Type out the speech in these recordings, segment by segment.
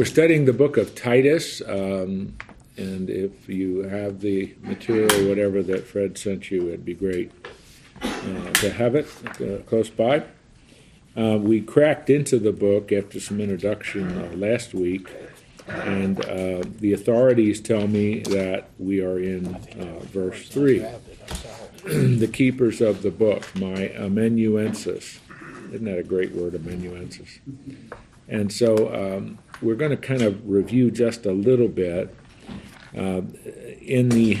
We're studying the book of Titus, um, and if you have the material whatever that Fred sent you, it'd be great uh, to have it uh, close by. Uh, we cracked into the book after some introduction uh, last week, and uh, the authorities tell me that we are in uh, verse 3. the keepers of the book, my amanuensis. Isn't that a great word, amanuensis? And so um, we're going to kind of review just a little bit uh, in the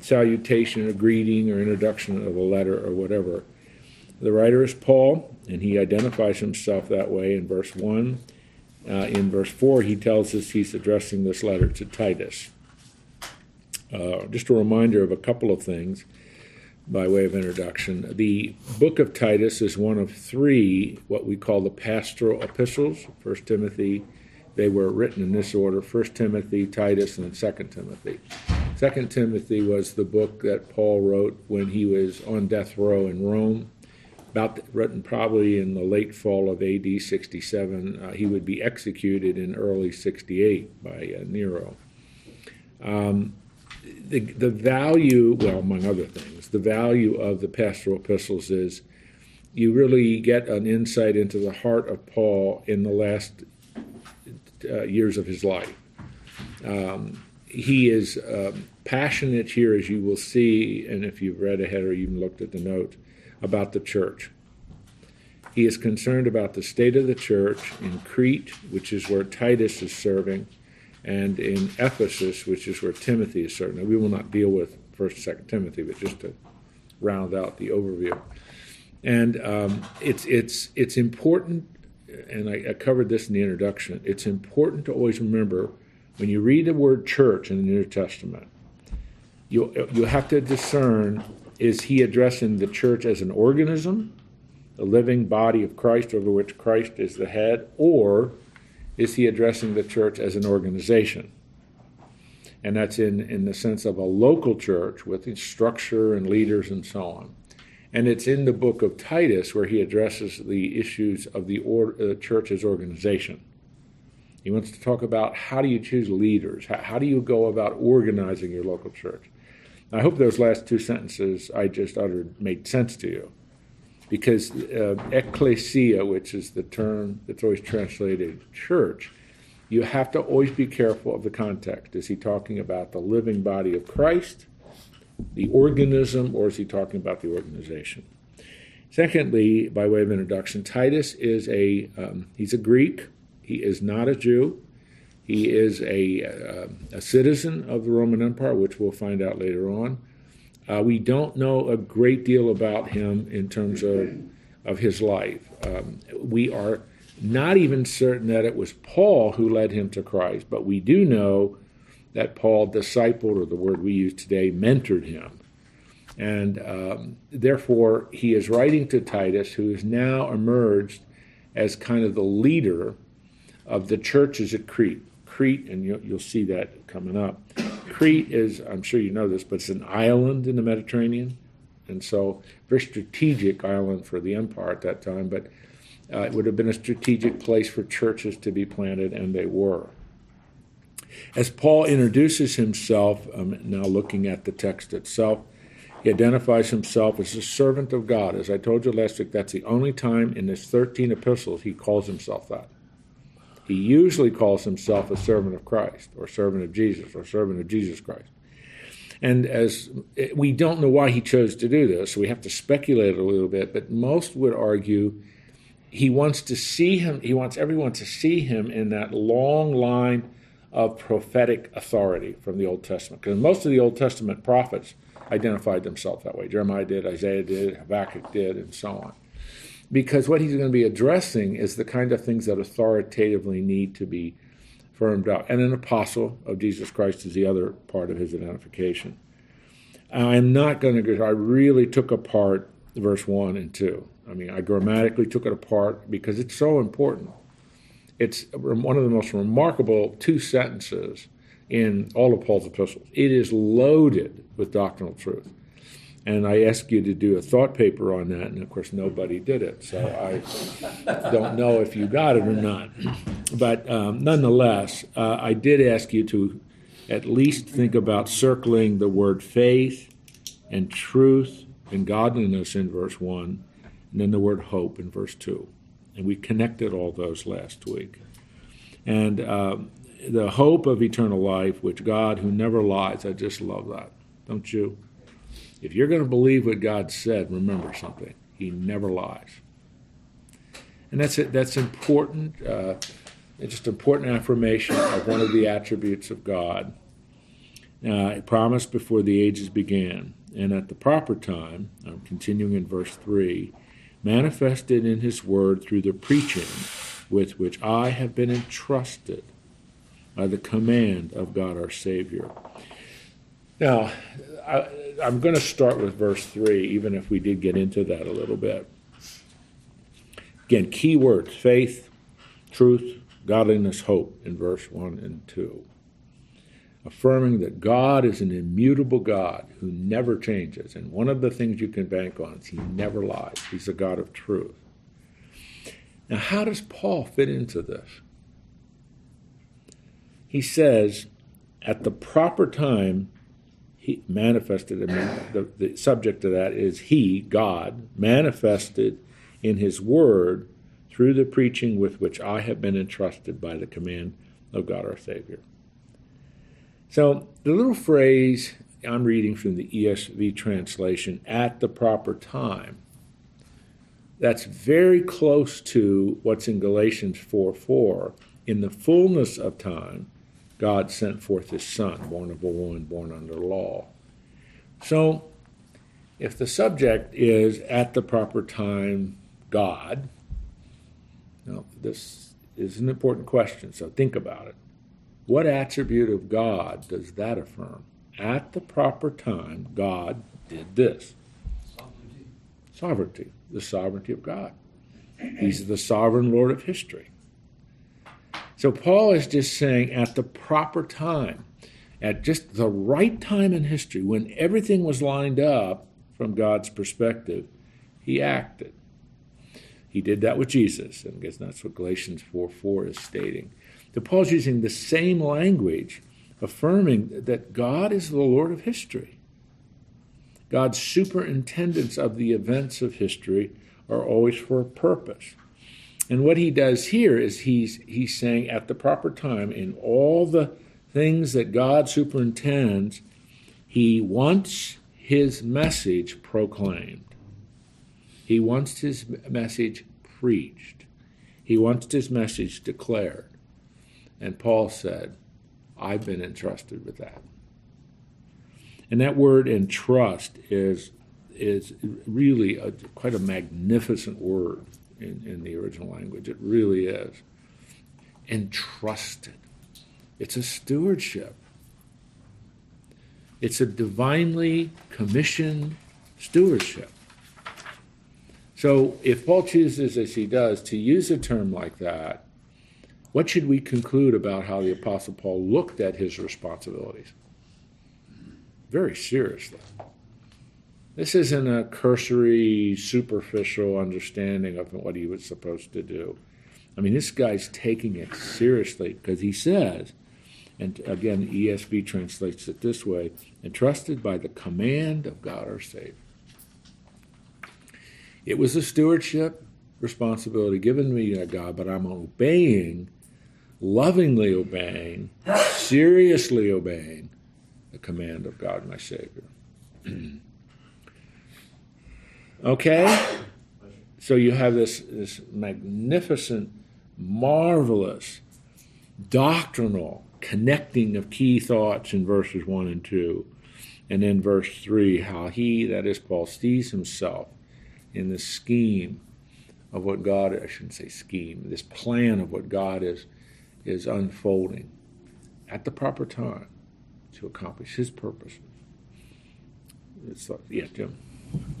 salutation or greeting or introduction of a letter or whatever. The writer is Paul, and he identifies himself that way in verse 1. Uh, in verse 4, he tells us he's addressing this letter to Titus. Uh, just a reminder of a couple of things by way of introduction. The book of Titus is one of three what we call the pastoral epistles, First Timothy. They were written in this order: First Timothy, Titus, and Second Timothy. Second Timothy was the book that Paul wrote when he was on death row in Rome, about written probably in the late fall of AD 67. Uh, he would be executed in early 68 by uh, Nero. Um, the, the value, well, among other things, the value of the pastoral epistles is you really get an insight into the heart of Paul in the last uh, years of his life. Um, he is um, passionate here, as you will see, and if you've read ahead or even looked at the note, about the church. He is concerned about the state of the church in Crete, which is where Titus is serving, and in Ephesus, which is where Timothy is serving. Now, we will not deal with First, and Second Timothy, but just to round out the overview. And um, it's it's it's important, and I, I covered this in the introduction. It's important to always remember when you read the word church in the New Testament, you you have to discern: is he addressing the church as an organism, the living body of Christ over which Christ is the head, or is he addressing the church as an organization? And that's in, in the sense of a local church with its structure and leaders and so on. And it's in the book of Titus where he addresses the issues of the uh, church's organization. He wants to talk about how do you choose leaders? How, how do you go about organizing your local church? I hope those last two sentences I just uttered made sense to you because uh, ecclesia, which is the term that's always translated church, you have to always be careful of the context. Is he talking about the living body of Christ, the organism, or is he talking about the organization? Secondly, by way of introduction, Titus is a um, he's a Greek. He is not a Jew. He is a, uh, a citizen of the Roman Empire, which we'll find out later on. Uh, we don't know a great deal about him in terms of, of his life. Um, we are not even certain that it was Paul who led him to Christ, but we do know that Paul discipled, or the word we use today, mentored him. And um, therefore, he is writing to Titus, who has now emerged as kind of the leader of the churches at Crete. Crete, and you'll, you'll see that coming up. Crete is, I'm sure you know this, but it's an island in the Mediterranean. And so, very strategic island for the empire at that time, but uh, it would have been a strategic place for churches to be planted, and they were. As Paul introduces himself, um, now looking at the text itself, he identifies himself as a servant of God. As I told you last week, that's the only time in his 13 epistles he calls himself that. He usually calls himself a servant of Christ, or servant of Jesus, or servant of Jesus Christ. And as we don't know why he chose to do this, so we have to speculate a little bit, but most would argue he wants to see him, he wants everyone to see him in that long line of prophetic authority from the Old Testament. Because most of the Old Testament prophets identified themselves that way. Jeremiah did, Isaiah did, Habakkuk did, and so on because what he's going to be addressing is the kind of things that authoritatively need to be firmed up. And an apostle of Jesus Christ is the other part of his identification. I'm not going to I really took apart verse 1 and 2. I mean, I grammatically took it apart because it's so important. It's one of the most remarkable two sentences in all of Paul's epistles. It is loaded with doctrinal truth. And I asked you to do a thought paper on that, and of course, nobody did it. So I don't know if you got it or not. But um, nonetheless, uh, I did ask you to at least think about circling the word faith and truth and godliness in verse 1, and then the word hope in verse 2. And we connected all those last week. And um, the hope of eternal life, which God, who never lies, I just love that, don't you? If you're going to believe what God said, remember something. He never lies. And that's it. That's important. Uh, it's just important affirmation of one of the attributes of God. Uh, promised before the ages began, and at the proper time, I'm continuing in verse 3, manifested in his word through the preaching with which I have been entrusted by the command of God our Savior. Now, I, am going to start with verse 3, even if we did get into that a little bit. Again, key words faith, truth, godliness, hope in verse 1 and 2. Affirming that God is an immutable God who never changes. And one of the things you can bank on is he never lies, he's a God of truth. Now, how does Paul fit into this? He says, at the proper time, he manifested, I mean, the, the subject of that is He, God, manifested in His Word through the preaching with which I have been entrusted by the command of God our Savior. So the little phrase I'm reading from the ESV translation, at the proper time, that's very close to what's in Galatians 4 4. In the fullness of time, God sent forth his Son, born of a woman, born under law. So, if the subject is at the proper time God, now this is an important question, so think about it. What attribute of God does that affirm? At the proper time, God did this. Sovereignty. Sovereignty, the sovereignty of God. He's the sovereign Lord of history. So Paul is just saying at the proper time, at just the right time in history, when everything was lined up from God's perspective, he acted. He did that with Jesus, and I guess that's what Galatians 4 4 is stating. So Paul's using the same language, affirming that God is the Lord of history. God's superintendence of the events of history are always for a purpose. And what he does here is he's, he's saying at the proper time, in all the things that God superintends, he wants his message proclaimed. He wants his message preached. He wants his message declared. And Paul said, I've been entrusted with that. And that word entrust is, is really a, quite a magnificent word in, in the original language. It really is. Entrusted. It's a stewardship. It's a divinely commissioned stewardship. So if Paul chooses, as he does, to use a term like that, what should we conclude about how the Apostle Paul looked at his responsibilities? Very seriously. This isn't a cursory, superficial understanding of what he was supposed to do. I mean, this guy's taking it seriously because he says, and again, ESV translates it this way entrusted by the command of God our Savior. It was a stewardship responsibility given me by God, but I'm obeying, lovingly obeying, seriously obeying the command of God my Savior. Okay? So you have this, this magnificent, marvelous, doctrinal connecting of key thoughts in verses 1 and 2. And then verse 3 how he, that is Paul, sees himself in the scheme of what God, I shouldn't say scheme, this plan of what God is, is unfolding at the proper time to accomplish his purpose. It's, yeah, Jim.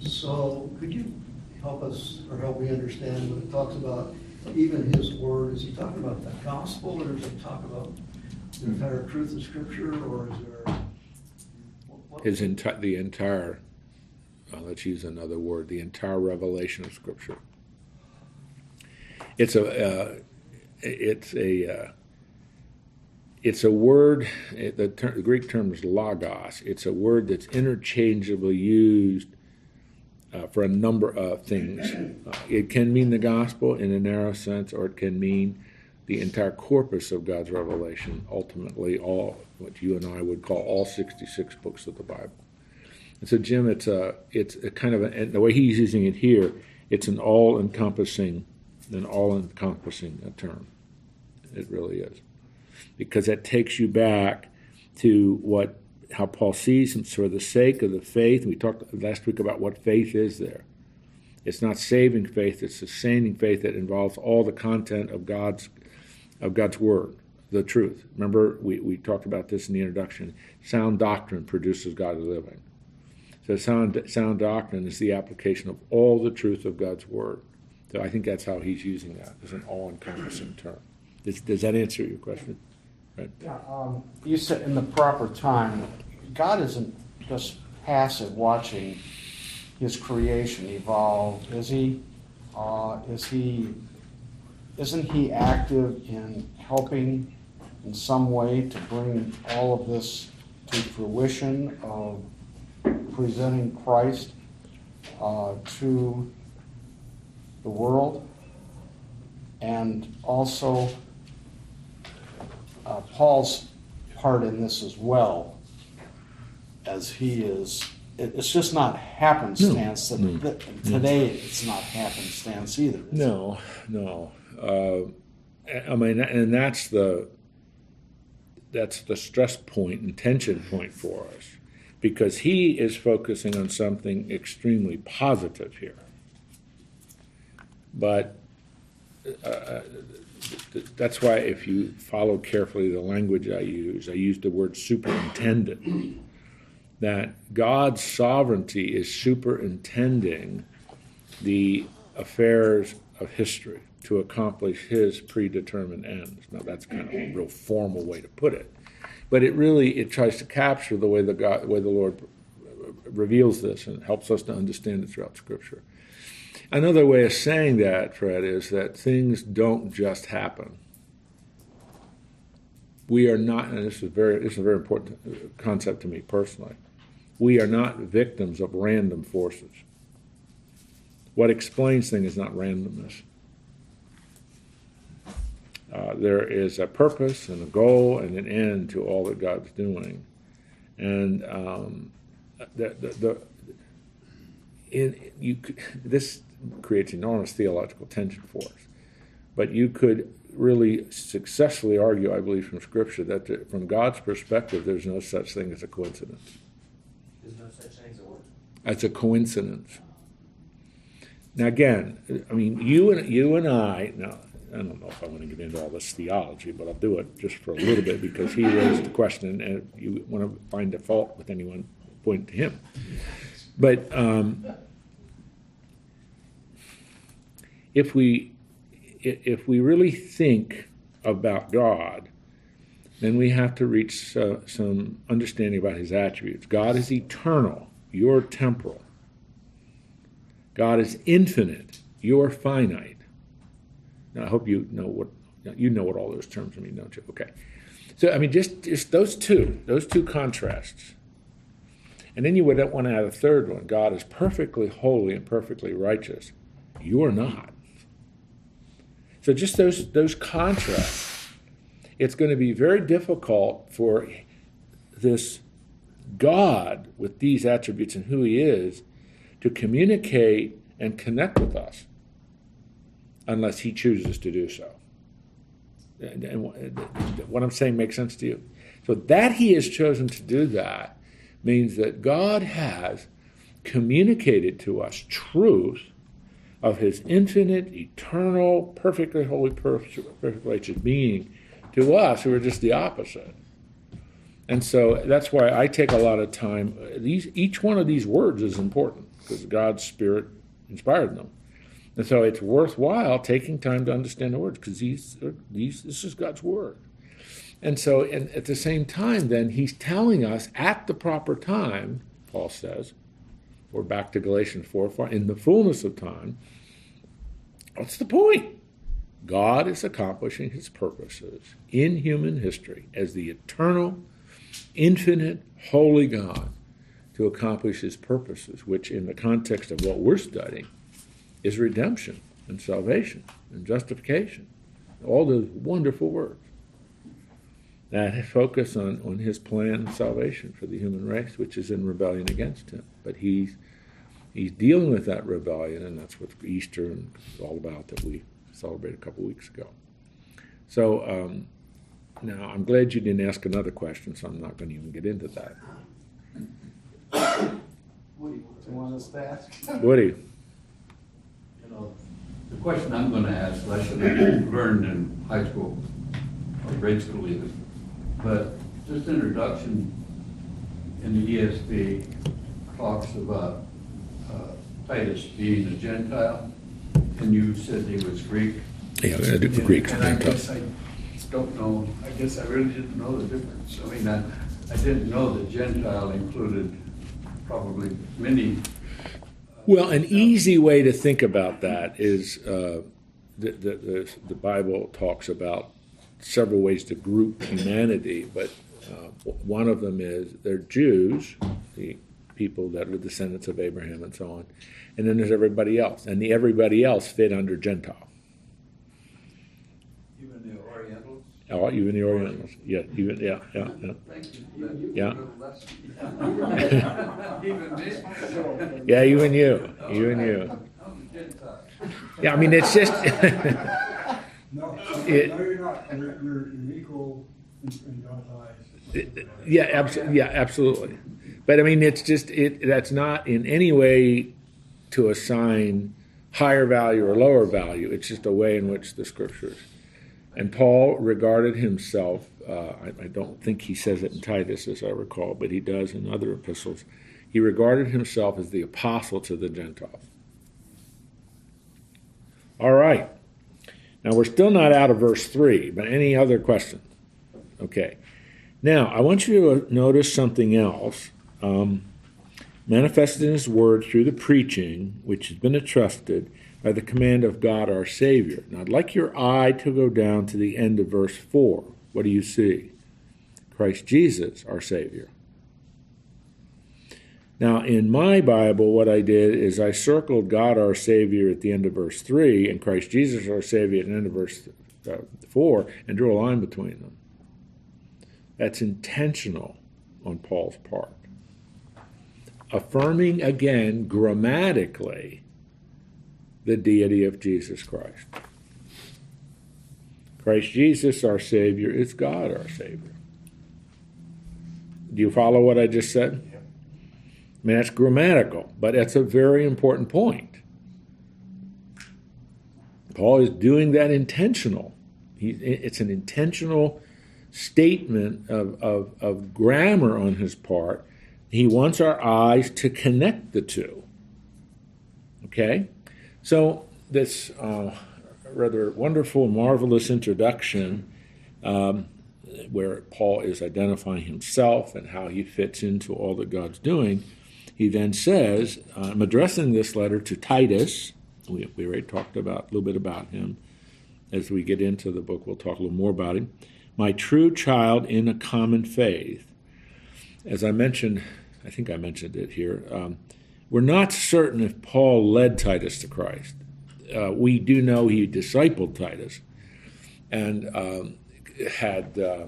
So could you help us or help me understand when it talks about even his word, is he talking about the gospel or does he talk about the entire truth of scripture or is there? His entire, the entire uh, let's use another word, the entire revelation of Scripture. It's a, uh, it's a, uh, it's a word. The, ter- the, Greek term is logos. It's a word that's interchangeably used uh, for a number of things. Uh, it can mean the gospel in a narrow sense, or it can mean the entire corpus of God's revelation. Ultimately, all what you and I would call all 66 books of the Bible. And so, Jim, it's a it's a kind of a, the way he's using it here. It's an all-encompassing, an all-encompassing a term. It really is, because it takes you back to what how Paul sees him for the sake of the faith. We talked last week about what faith is there. It's not saving faith; it's sustaining faith that involves all the content of God's of God's word, the truth. Remember, we, we talked about this in the introduction. Sound doctrine produces godly living. So sound, sound doctrine is the application of all the truth of God's word. So I think that's how he's using that as an all-encompassing term. Does, does that answer your question? Right. Yeah, um, you said in the proper time. God isn't just passive watching His creation evolve. Is He? Uh, is He? Isn't He active in helping in some way to bring all of this to fruition of presenting Christ uh, to the world, and also uh, Paul's part in this as well, as he is. It, it's just not happenstance. No, that, no, that today, it's not happenstance either. No, it? no. Uh, I mean, and that's the that's the stress point and tension point for us because he is focusing on something extremely positive here. But uh, uh that's why, if you follow carefully the language I use, I use the word superintendent. That God's sovereignty is superintending the affairs of history to accomplish his predetermined ends. Now, that's kind of a real formal way to put it but it really it tries to capture the way the God, the way the Lord reveals this and helps us to understand it throughout Scripture. Another way of saying that, Fred, is that things don't just happen. We are not, and this is very this is a very important concept to me personally. We are not victims of random forces. What explains things is not randomness. Uh, there is a purpose and a goal and an end to all that God's doing. And um, the, the, the in, you, this creates enormous theological tension for us. But you could really successfully argue, I believe, from Scripture that the, from God's perspective, there's no such thing as a coincidence. There's no such thing as a what? As a coincidence. Now, again, I mean, you and you and I. Now, I don't know if I want to get into all this theology, but I'll do it just for a little bit because he raised the question, and you want to find a fault with anyone, point to him. But um, if we if we really think about God, then we have to reach uh, some understanding about His attributes. God is eternal; you're temporal. God is infinite; you're finite. Now, I hope you know what you know what all those terms mean, don't you? Okay. So I mean, just just those two, those two contrasts, and then you would want to add a third one. God is perfectly holy and perfectly righteous. You are not. So just those those contrasts. It's going to be very difficult for this God with these attributes and who He is to communicate and connect with us unless he chooses to do so. And, and what I'm saying makes sense to you. So that he has chosen to do that means that God has communicated to us truth of his infinite, eternal, perfectly holy, perfect righteous being to us who are just the opposite. And so that's why I take a lot of time. These, each one of these words is important because God's Spirit inspired them. And so it's worthwhile taking time to understand the words because these, these, this is God's word. And so, and at the same time, then he's telling us at the proper time, Paul says, or back to Galatians 4 4, in the fullness of time. What's the point? God is accomplishing his purposes in human history as the eternal, infinite, holy God to accomplish his purposes, which, in the context of what we're studying, is redemption and salvation and justification. All those wonderful words that focus on, on his plan of salvation for the human race, which is in rebellion against him. But he's he's dealing with that rebellion, and that's what Easter is all about that we celebrated a couple weeks ago. So um, now I'm glad you didn't ask another question, so I'm not going to even get into that. Woody, do you want us to ask? Woody, You know, the question I'm gonna ask, I should have learned in high school or grade school even. But just introduction in the ESV talks about Titus being a Gentile, and you said he was Greek. yeah, I do Greek. And I guess I don't know, I guess I really didn't know the difference. I mean, I, I didn't know that Gentile included probably many. uh, Well, an easy way to think about that is uh, the, the, the, the Bible talks about several ways to group humanity, but uh, one of them is they're Jews, the people that are descendants of Abraham and so on, and then there's everybody else, and the everybody else fit under Gentile. Even the Orientals? Oh, even the Orientals, yeah, even yeah, yeah, yeah. Thank you for. Yeah. Even me? Yeah, you and you, you and you. I'm a Gentile. Yeah, I mean it's just. No, It- no, you're not. You're, you're, you're equal in, in God's eyes. Yeah, absolutely. Yeah, absolutely. But I mean, it's just it. That's not in any way to assign higher value or lower value. It's just a way in which the scriptures. And Paul regarded himself. Uh, I, I don't think he says it in Titus, as I recall, but he does in other epistles. He regarded himself as the apostle to the Gentiles. All right. Now we're still not out of verse three, but any other questions? Okay. Now, I want you to notice something else. Um, manifested in His Word through the preaching, which has been entrusted by the command of God our Savior. Now, I'd like your eye to go down to the end of verse 4. What do you see? Christ Jesus, our Savior. Now, in my Bible, what I did is I circled God our Savior at the end of verse 3 and Christ Jesus our Savior at the end of verse uh, 4 and drew a line between them. That's intentional on Paul's part. Affirming again grammatically the deity of Jesus Christ. Christ Jesus, our Savior, is God, our Savior. Do you follow what I just said? I mean, that's grammatical, but that's a very important point. Paul is doing that intentional. He, it's an intentional statement of, of, of grammar on his part. He wants our eyes to connect the two. Okay? So, this uh, rather wonderful, marvelous introduction, um, where Paul is identifying himself and how he fits into all that God's doing, he then says, I'm addressing this letter to Titus. We, we already talked about a little bit about him. As we get into the book, we'll talk a little more about him my true child in a common faith. As I mentioned, I think I mentioned it here, um, we're not certain if Paul led Titus to Christ. Uh, we do know he discipled Titus and um, had uh,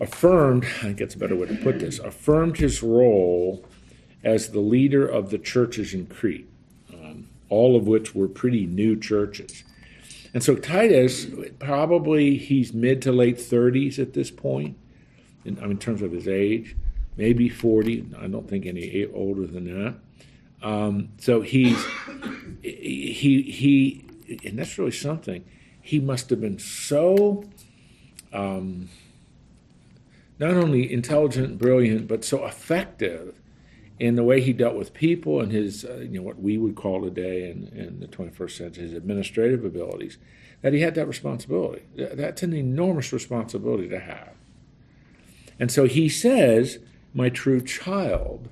affirmed, I think that's a better way to put this, affirmed his role as the leader of the churches in Crete, um, all of which were pretty new churches. And so Titus, probably he's mid to late 30s at this point, in, in terms of his age, maybe 40. I don't think any older than that. Um, so he's he he, and that's really something. He must have been so um, not only intelligent, brilliant, but so effective in the way he dealt with people and his, uh, you know, what we would call today in, in the 21st century, his administrative abilities, that he had that responsibility. That's an enormous responsibility to have. And so he says, My true child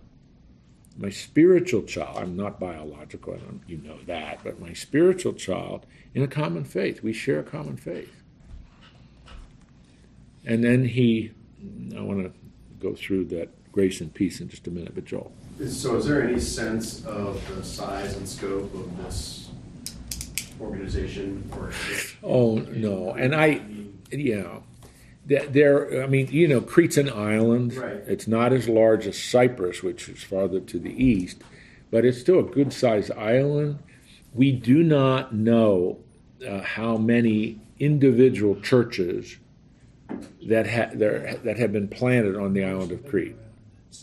my spiritual child, I'm not biological, and you know that, but my spiritual child in a common faith. We share a common faith. And then he, I want to go through that grace and peace in just a minute, but Joel. So is there any sense of the size and scope of this organization or? Oh, no, and I, yeah. There- There, I mean, you know, Crete's an island. Right. It's not as large as Cyprus, which is farther to the east, but it's still a good sized island. We do not know uh, how many individual churches that, ha- there, that have been planted on the island of Crete.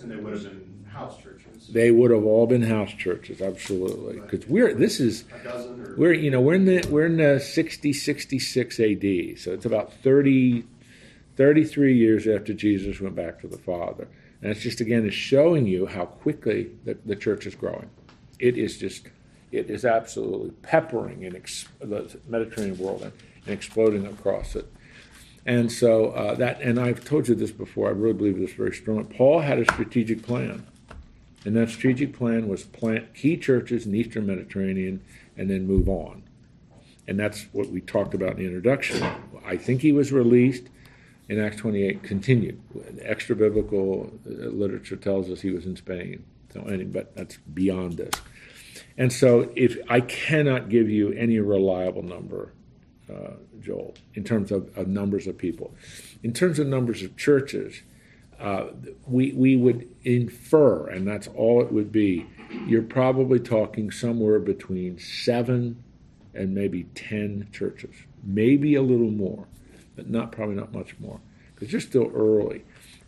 And they would have been house churches? They would have all been house churches, absolutely. Because we're, this is, A dozen or? we're you know we're in the we're in the 60 66 AD so it's about 30 33 years after Jesus went back to the Father. And it's just again is showing you how quickly the, the church is growing. It is just it is absolutely peppering in ex, the Mediterranean world and, and exploding across it. And so uh, that and I've told you this before I really believe this very strongly. Paul had a strategic plan. And that strategic plan was plant key churches in Eastern Mediterranean and then move on. And that's what we talked about in the introduction. I think he was released in Acts 28, continued. Extra biblical uh, literature tells us he was in Spain. So, but that's beyond this. And so, if I cannot give you any reliable number, uh, Joel, in terms of, of numbers of people, in terms of numbers of churches, uh, we we would infer, and that's all it would be. You're probably talking somewhere between seven and maybe ten churches, maybe a little more, but not probably not much more because you're still early.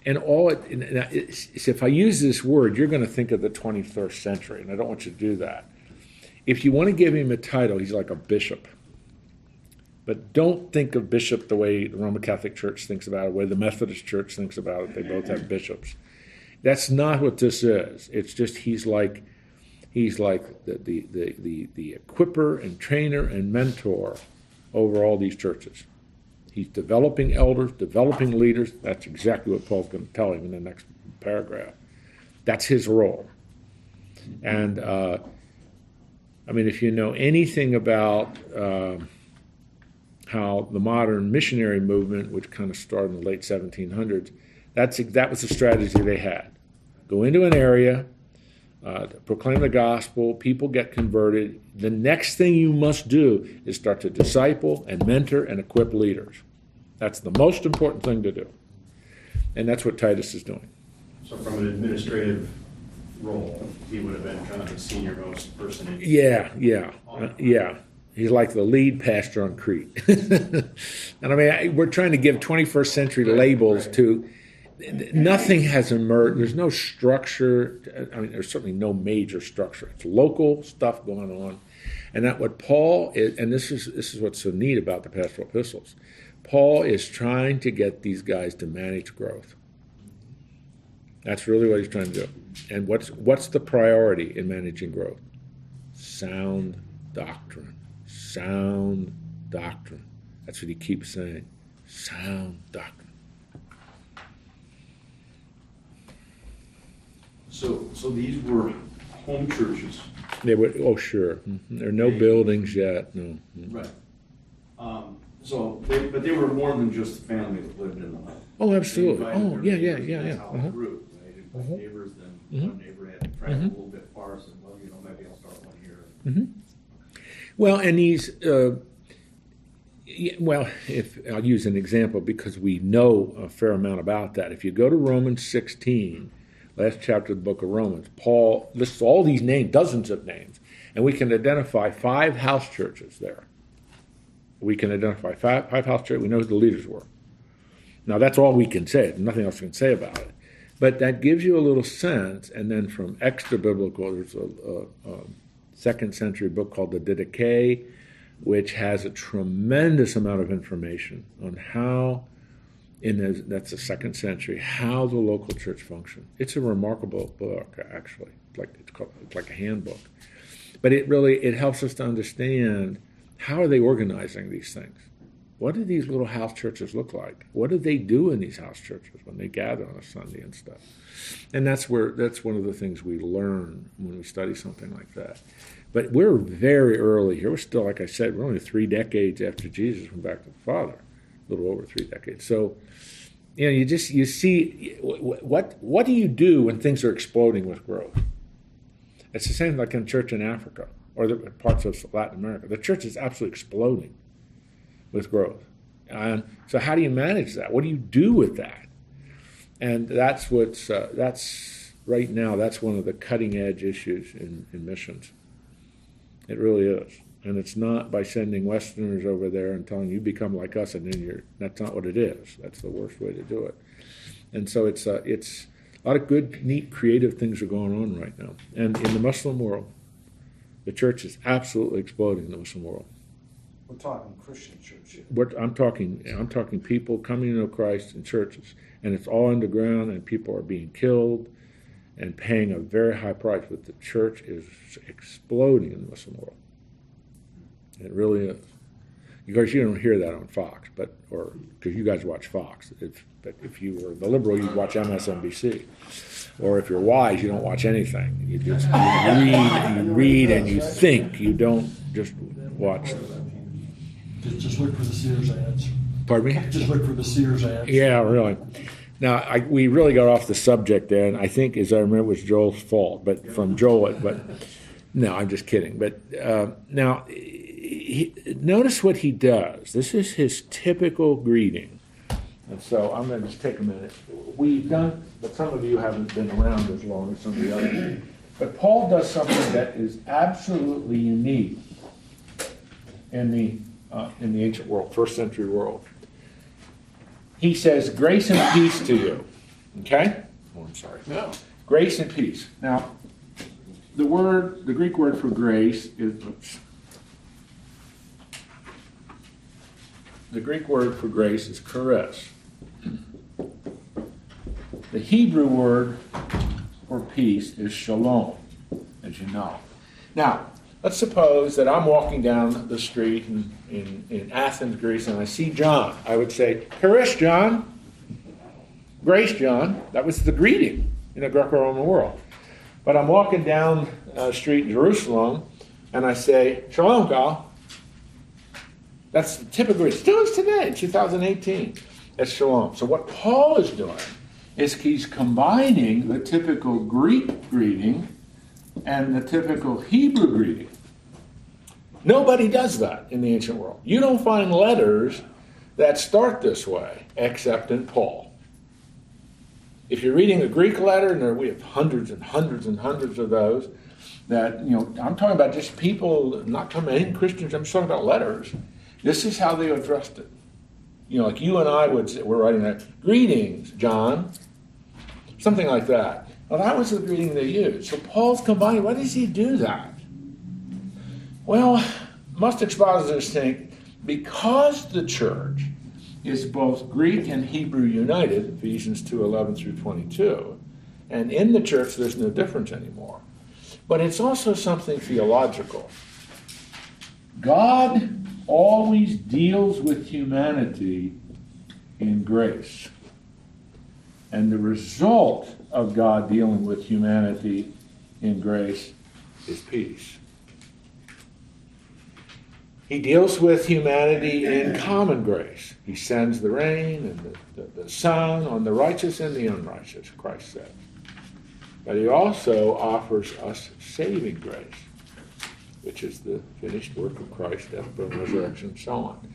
And all it, and if I use this word, you're going to think of the 21st century, and I don't want you to do that. If you want to give him a title, he's like a bishop. But don't think of bishop the way the Roman Catholic Church thinks about it, the way the Methodist Church thinks about it. They both have bishops. That's not what this is. It's just he's like he's like the the, the, the, the equiper and trainer and mentor over all these churches. He's developing elders, developing leaders. That's exactly what Paul's going to tell him in the next paragraph. That's his role. And uh, I mean, if you know anything about um how the modern missionary movement, which kind of started in the late 1700s, that's that was the strategy they had: go into an area, uh, proclaim the gospel, people get converted. The next thing you must do is start to disciple and mentor and equip leaders. That's the most important thing to do, and that's what Titus is doing. So from an administrative role, he would have been kind of the senior most person in. Yeah, yeah, uh, yeah. He's like the lead pastor on Crete. and I mean, I, we're trying to give 21st century labels to. Nothing has emerged. There's no structure. I mean, there's certainly no major structure. It's local stuff going on, and that what Paul is. And this is this is what's so neat about the pastoral epistles. Paul is trying to get these guys to manage growth. That's really what he's trying to do. And what's what's the priority in managing growth? Sound doctrine. Sound doctrine. That's what he keeps saying. Sound doctrine. So, so these were home churches. They would. Oh, sure. Mhm. There are no buildings yet. No. Right. Um, so, they, but they were more than just the family that lived in the home. Oh, They absolutely. invited Oh, their yeah, yeah, neighbors, yeah, and yeah. That's how Uh-huh. it grew. They didn't Mhm. like neighbors, then one neighbor had to travel Mhm. a little bit far, said, well, you know, maybe I'll start one here. Mm-hmm. Well, and these, uh, yeah, well, if I'll use an example because we know a fair amount about that. If you go to Romans 16, last chapter of the book of Romans, Paul lists all these names, dozens of names, and we can identify five house churches there. We can identify five, five house churches. We know who the leaders were. Now, that's all we can say. Nothing else we can say about it. But that gives you a little sense. And then from extra biblical, there's a, a, a second century book called the Didache, which has a tremendous amount of information on how, in the, that's the second century, how the local church functioned. It's a remarkable book, actually. Like it's called it's like a handbook, but it really it helps us to understand how are they organizing these things. What do these little house churches look like? What do they do in these house churches when they gather on a Sunday and stuff? And that's where that's one of the things we learn when we study something like that. But we're very early here. We're still, like I said, we're only three decades after Jesus went back to the Father, little over three decades. So, you know, you just you see what what do you do when things are exploding with growth? It's the same like in church in Africa or the parts of Latin America. The church is absolutely exploding with growth. And so, how do you manage that? What do you do with that? And that's what's uh, that's right now. That's one of the cutting edge issues in, in missions. It really is, and it's not by sending Westerners over there and telling you become like us, and then you're. That's not what it is. That's the worst way to do it. And so it's uh, it's a lot of good, neat, creative things are going on right now. And in the Muslim world, the church is absolutely exploding in the Muslim world. We're talking Christian church here. What I'm talking, I'm talking people coming to know Christ in churches, and it's all underground, and people are being killed and paying a very high price. But the church is exploding in the Muslim world. It really is. Of course, you don't hear that on Fox, but or because you guys watch Fox. If, but if you were the liberal, you'd watch MSNBC. Or if you're wise, you don't watch anything. You just you read, you read, and you think. You don't just watch. Just, just look for the Sears ads. Pardon me. Just look for the Sears ads. Yeah, really. Now, I, we really got off the subject there, and I think, as I remember, it was Joel's fault, but from Joel. But no, I'm just kidding. But uh, now, he, notice what he does. This is his typical greeting. And so I'm going to just take a minute. We've done, but some of you haven't been around as long as some of the others. But Paul does something that is absolutely unique in the uh, in the ancient world, first century world. He says, "Grace and peace to you." Okay. Oh, I'm sorry. Yeah. Grace and peace. Now, the word, the Greek word for grace is. Oops. The Greek word for grace is charis. The Hebrew word for peace is shalom, as you know. Now, let's suppose that I'm walking down the street in, in, in Athens, Greece, and I see John. I would say, Charis, John. Grace, John. That was the greeting in the Greco Roman world. But I'm walking down the street in Jerusalem, and I say, Shalom, Gal. That's the typical greeting. Still is today, 2018. That's shalom. So what Paul is doing is he's combining the typical Greek greeting and the typical Hebrew greeting. Nobody does that in the ancient world. You don't find letters that start this way except in Paul. If you're reading a Greek letter, and there, we have hundreds and hundreds and hundreds of those, that, you know, I'm talking about just people, not talking about any Christians, I'm talking about letters. This is how they addressed it. You know, like you and I would say, we're writing that, greetings, John, something like that. Well, that was the greeting they used. So Paul's combining, why does he do that? Well, most expositors think because the church is both Greek and Hebrew united, Ephesians 2 11 through 22, and in the church there's no difference anymore. But it's also something theological. God always deals with humanity in grace. And the result of God dealing with humanity in grace is peace. He deals with humanity in common grace. He sends the rain and the, the, the sun on the righteous and the unrighteous, Christ said. But he also offers us saving grace, which is the finished work of Christ, death, burial, resurrection, and so on.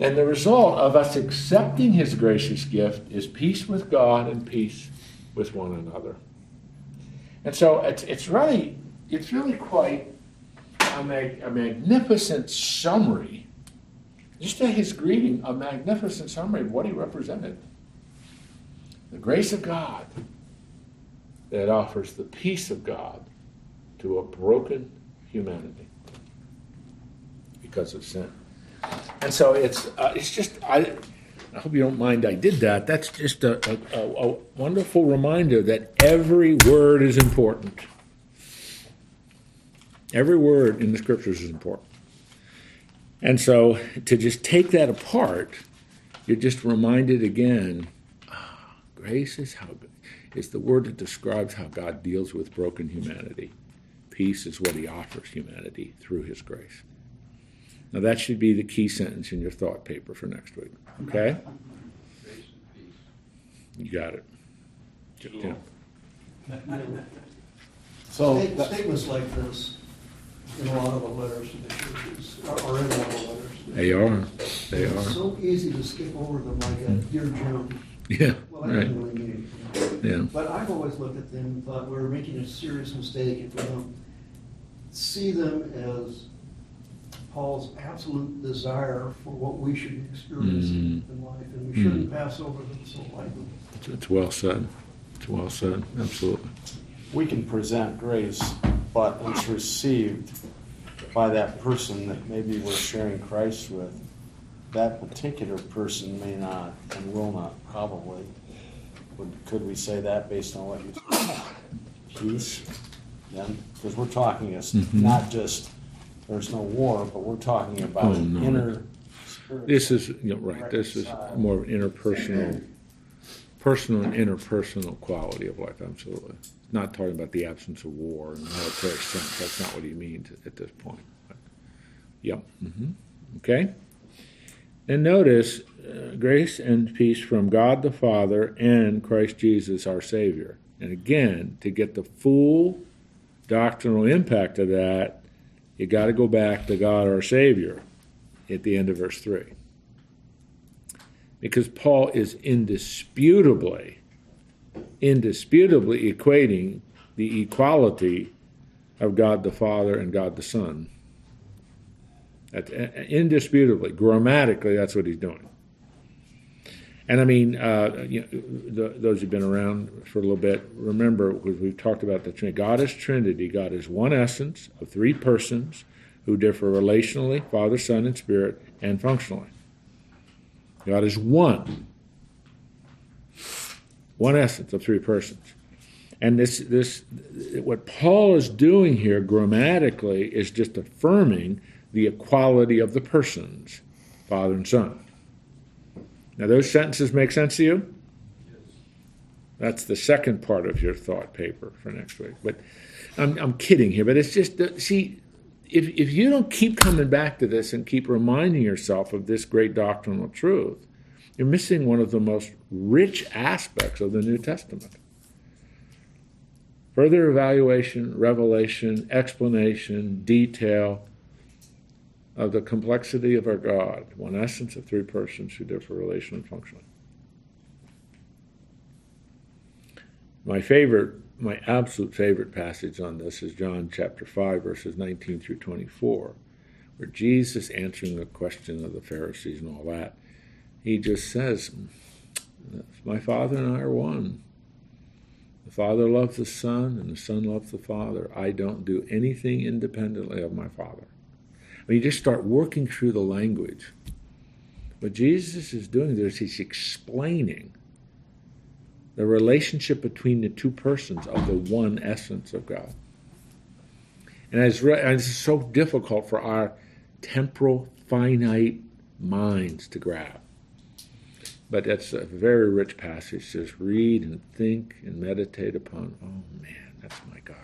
And the result of us accepting his gracious gift is peace with God and peace with one another. And so it's, it's really it's really quite a, mag, a magnificent summary, just to his greeting, a magnificent summary of what he represented. The grace of God that offers the peace of God to a broken humanity because of sin. And so it's uh, it's just I I hope you don't mind I did that. That's just a, a, a wonderful reminder that every word is important. Every word in the scriptures is important. And so to just take that apart, you're just reminded again, ah, grace is how is the word that describes how God deals with broken humanity. Peace is what he offers humanity through his grace. Now that should be the key sentence in your thought paper for next week. Okay? Grace and peace. You got it. Yeah. So, State- Statements like this in a lot of the letters to the churches, are are in a lot of the letters. They are. They It's are. so easy to skip over them like a dear Jim. Yeah. Well, that Right. doesn't really mean anything. Yeah. But I've always looked at them and thought we're making a serious mistake if we don't see them as Paul's absolute desire for what we should experience Mm. in life, and we shouldn't Mm. pass over them so lightly. It's, it's well said. It's well said. Absolutely. we can present grace, but it's received by that person that maybe we're sharing Christ with. That particular person may not and will not, probably. Would, could we say that based on what you said? Peace, then, because we're talking, it's Mhm. not just, there's no war, but we're talking about Oh, no. inner. This is you know, right. This is more of an interpersonal, personal and interpersonal quality of life. Absolutely. Not talking about the absence of war in a military sense. That's not what he means at this point. But, yep. hmm Okay. And notice uh, grace and peace from God the Father and Christ Jesus our Savior. And again, to get the full doctrinal impact of that, you got to go back to God our Savior at the end of verse 3. Because Paul is indisputably, indisputably equating the equality of God the Father and God the Son. That's, uh, indisputably, grammatically, that's what he's doing. And I mean, uh, you know, the, those who've been around for a little bit, remember, because we've talked about the Trinity. God is Trinity. God is one essence of three persons who differ relationally, Father, Son, and Spirit, and functionally. God is one. One essence of three persons. And this, this, what Paul is doing here grammatically is just affirming the equality of the persons, Father and Son. Now, those sentences make sense to you? That's the second part of your thought paper for next week. But I'm, I'm kidding here, but it's just, see, if, if you don't keep coming back to this and keep reminding yourself of this great doctrinal truth, you're missing one of the most rich aspects of the New Testament. Further evaluation, revelation, explanation, detail of the complexity of our God, one essence of three persons who differ relation and functionally. My favorite, my absolute favorite passage on this is John chapter 5, verses 19 through 24, where Jesus answering the question of the Pharisees and all that, he just says, My Father and I are one. The Father loves the Son, and the Son loves the Father. I don't do anything independently of my Father. Mean, you just start working through the language. What Jesus is doing there is he's explaining the relationship between the two persons of the one essence of God. And it's, re- and it's so difficult for our temporal, finite minds to grab. But that's a very rich passage. Just read and think and meditate upon. Oh man, that's my God.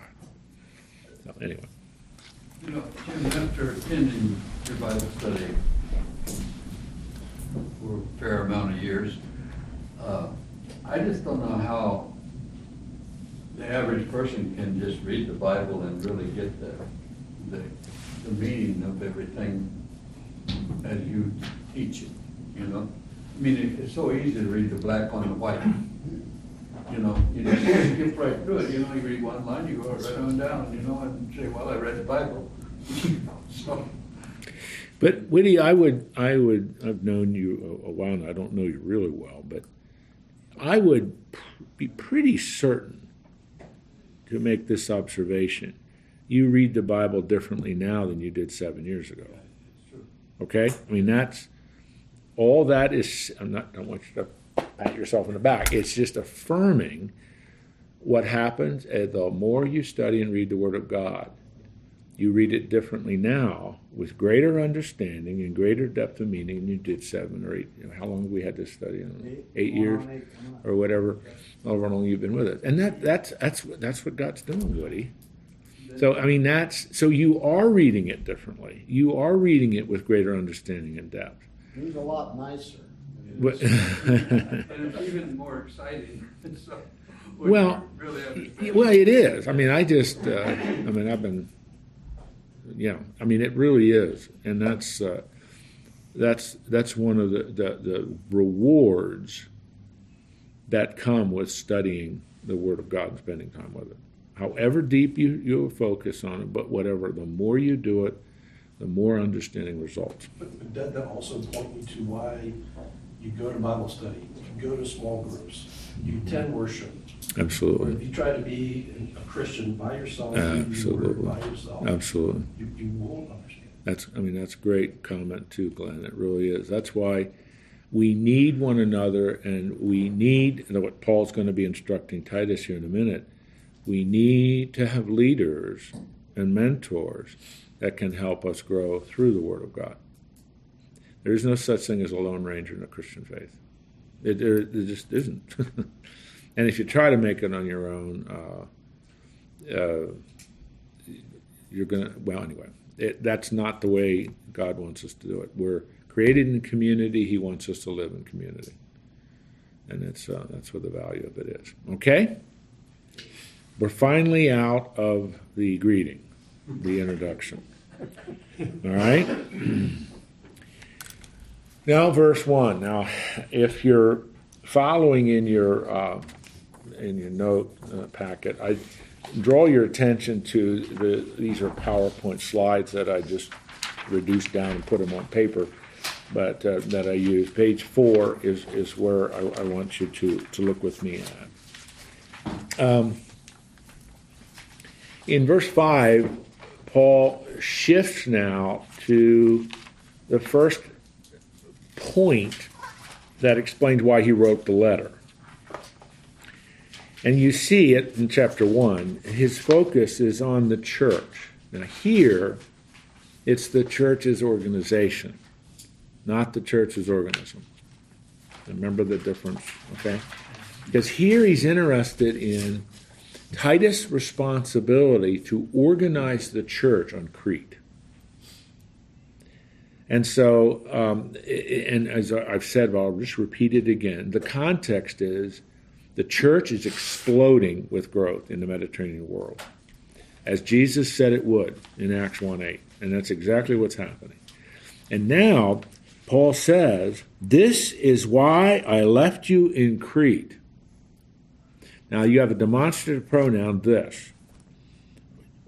So anyway, You know, Jim, after attending your Bible study for a fair amount of years, uh, I just don't know how the average person can just read the Bible and really get the, the, the meaning of everything as you teach it, you know? I mean, it's so easy to read the black on the white. You know, you just skip right through it, you know, you read one line, you go right on down, you know, and say, well, I read the Bible. So, but Whitty, I would, I would, I've known you a, a while, and I don't know you really well, but I would be pretty certain to make this observation. You read the Bible differently now than you did seven years ago. Okay, I mean that's all that is. I'm not. I don't want you to pat yourself in the back. It's just affirming what happens. uh, The more you study and read the Word of God, You read it differently now with greater understanding and greater depth of meaning than you did seven or eight. You know, how long have we had this study? I don't know, eight years or whatever, however long you've been with it. And that that's that's what that's what God's doing, Woody. So I mean that's so you are reading it differently. You are reading it with greater understanding and depth. He's a lot nicer. But- And it's even more exciting, so. Well, really well, it is. I mean, I just, uh, I mean, I've been, yeah. I mean, it really is, and that's uh, that's that's one of the, the the rewards that come with studying the Word of God and spending time with it. However deep you you focus on it, but whatever, the more you do it, the more understanding results. But that, that also point you to why you go to Bible study, you go to small groups, you attend worship. Absolutely, if you try to be a Christian by yourself, Absolutely. by yourself, absolutely. you, you won't understand. That's, I mean, that's a great comment too, Glenn. It really is. That's why we need one another, and we need, and what Paul's going to be instructing Titus here in a minute, we need to have leaders and mentors that can help us grow through the Word of God. There is no such thing as a lone ranger in a Christian faith. It, there, there just isn't. and if you try to make it on your own, uh, uh, you're gonna. Well, anyway, it, that's not the way God wants us to do it. We're created in community. He wants us to live in community, and it's uh, that's what the value of it is. Okay, we're finally out of the greeting, the introduction. All right. Now, verse one. Now, if you're following in your uh, in your note uh, packet, I draw your attention to the. These are PowerPoint slides that I just reduced down and put them on paper, but uh, that I use. Page four is is where I, I want you to to look with me at. Um, in verse five, Paul shifts now to the first point that explains why he wrote the letter. And you see it in chapter 1. His focus is on the church. Now, here, it's the church's organization, not the church's organism. Remember the difference, okay? Because here he's interested in Titus' responsibility to organize the church on Crete. And so, um, and as I've said, I'll just repeat it again. The context is the church is exploding with growth in the Mediterranean world, as Jesus said it would in Acts 1 8. And that's exactly what's happening. And now, Paul says, This is why I left you in Crete. Now, you have a demonstrative pronoun, this.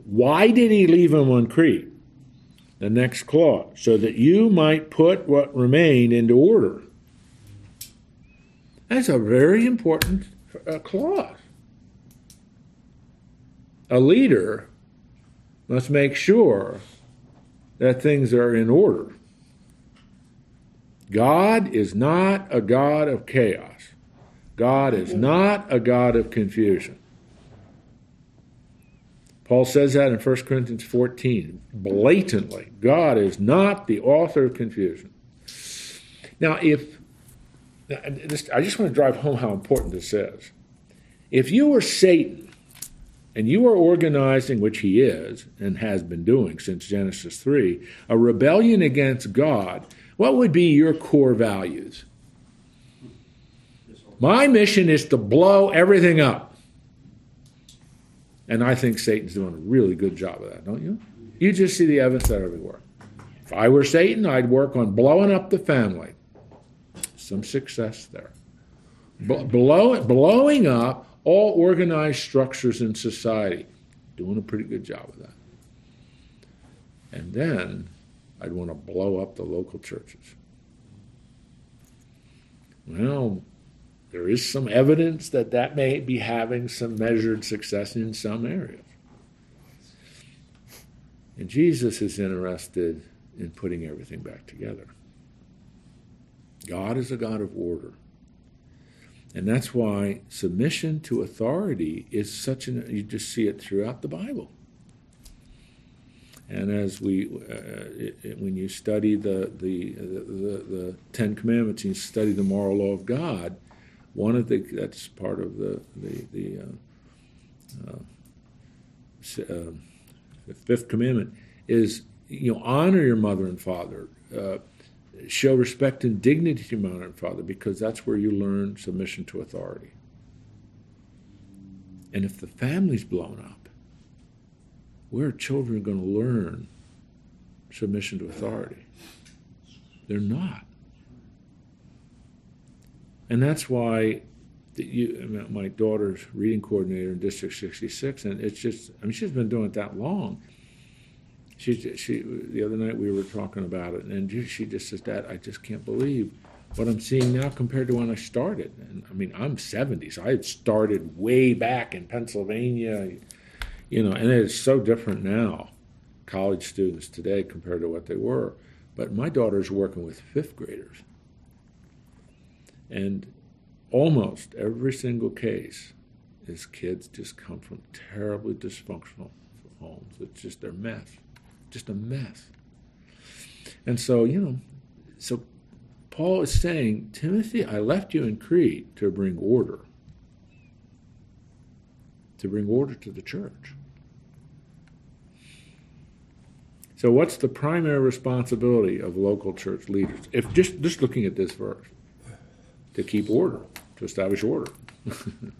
Why did he leave him on Crete? the next clause, so that you might put what remained into order. That's a very important uh, clause. A leader must make sure that things are in order. God is not a God of chaos. God is not a God of confusion. Paul says that in 1 Corinthians 14, blatantly. God is not the author of confusion. Now, if I just want to drive home how important this is. If you were Satan and you are organizing, which he is and has been doing since Genesis 3, a rebellion against God, what would be your core values? My mission is to blow everything up. And I think Satan's doing a really good job of that, don't you? You just see the evidence there everywhere. If I were Satan, I'd work on blowing up the family. Some success there. Blow, blowing up all organized structures in society. Doing a pretty good job of that. And then I'd want to blow up the local churches. Well, there is some evidence that that may be having some measured success in some areas. And Jesus is interested in putting everything back together. God is a God of order. And that's why submission to authority is such an, you just see it throughout the Bible. And as we, uh, it, it, when you study the, the, the, the Ten Commandments, you study the moral law of God, one of the, that's part of the, the, the, uh, uh, uh, fifth commandment is, you know, honor your mother and father. Show respect and dignity to your mother and father because that's where you learn submission to authority. And if the family's blown up, where are children going to learn submission to authority? They're not. And that's why you, my daughter's reading coordinator in District 66, and it's just, I mean, she's been doing it that long. She, she, the other night we were talking about it, and she just says, Dad, I just can't believe what I'm seeing now compared to when I started. And I mean, I'm 70, so I had started way back in Pennsylvania, you know, and it's so different now, college students today compared to what they were. But my daughter's working with fifth graders. And almost every single case is kids just come from terribly dysfunctional homes. It's just their mess, just a mess. And so, you know, so Paul is saying, Timothy, I left you in Crete to bring order, to bring order to the church. So, what's the primary responsibility of local church leaders? If just just looking at this verse, to keep order, to establish order.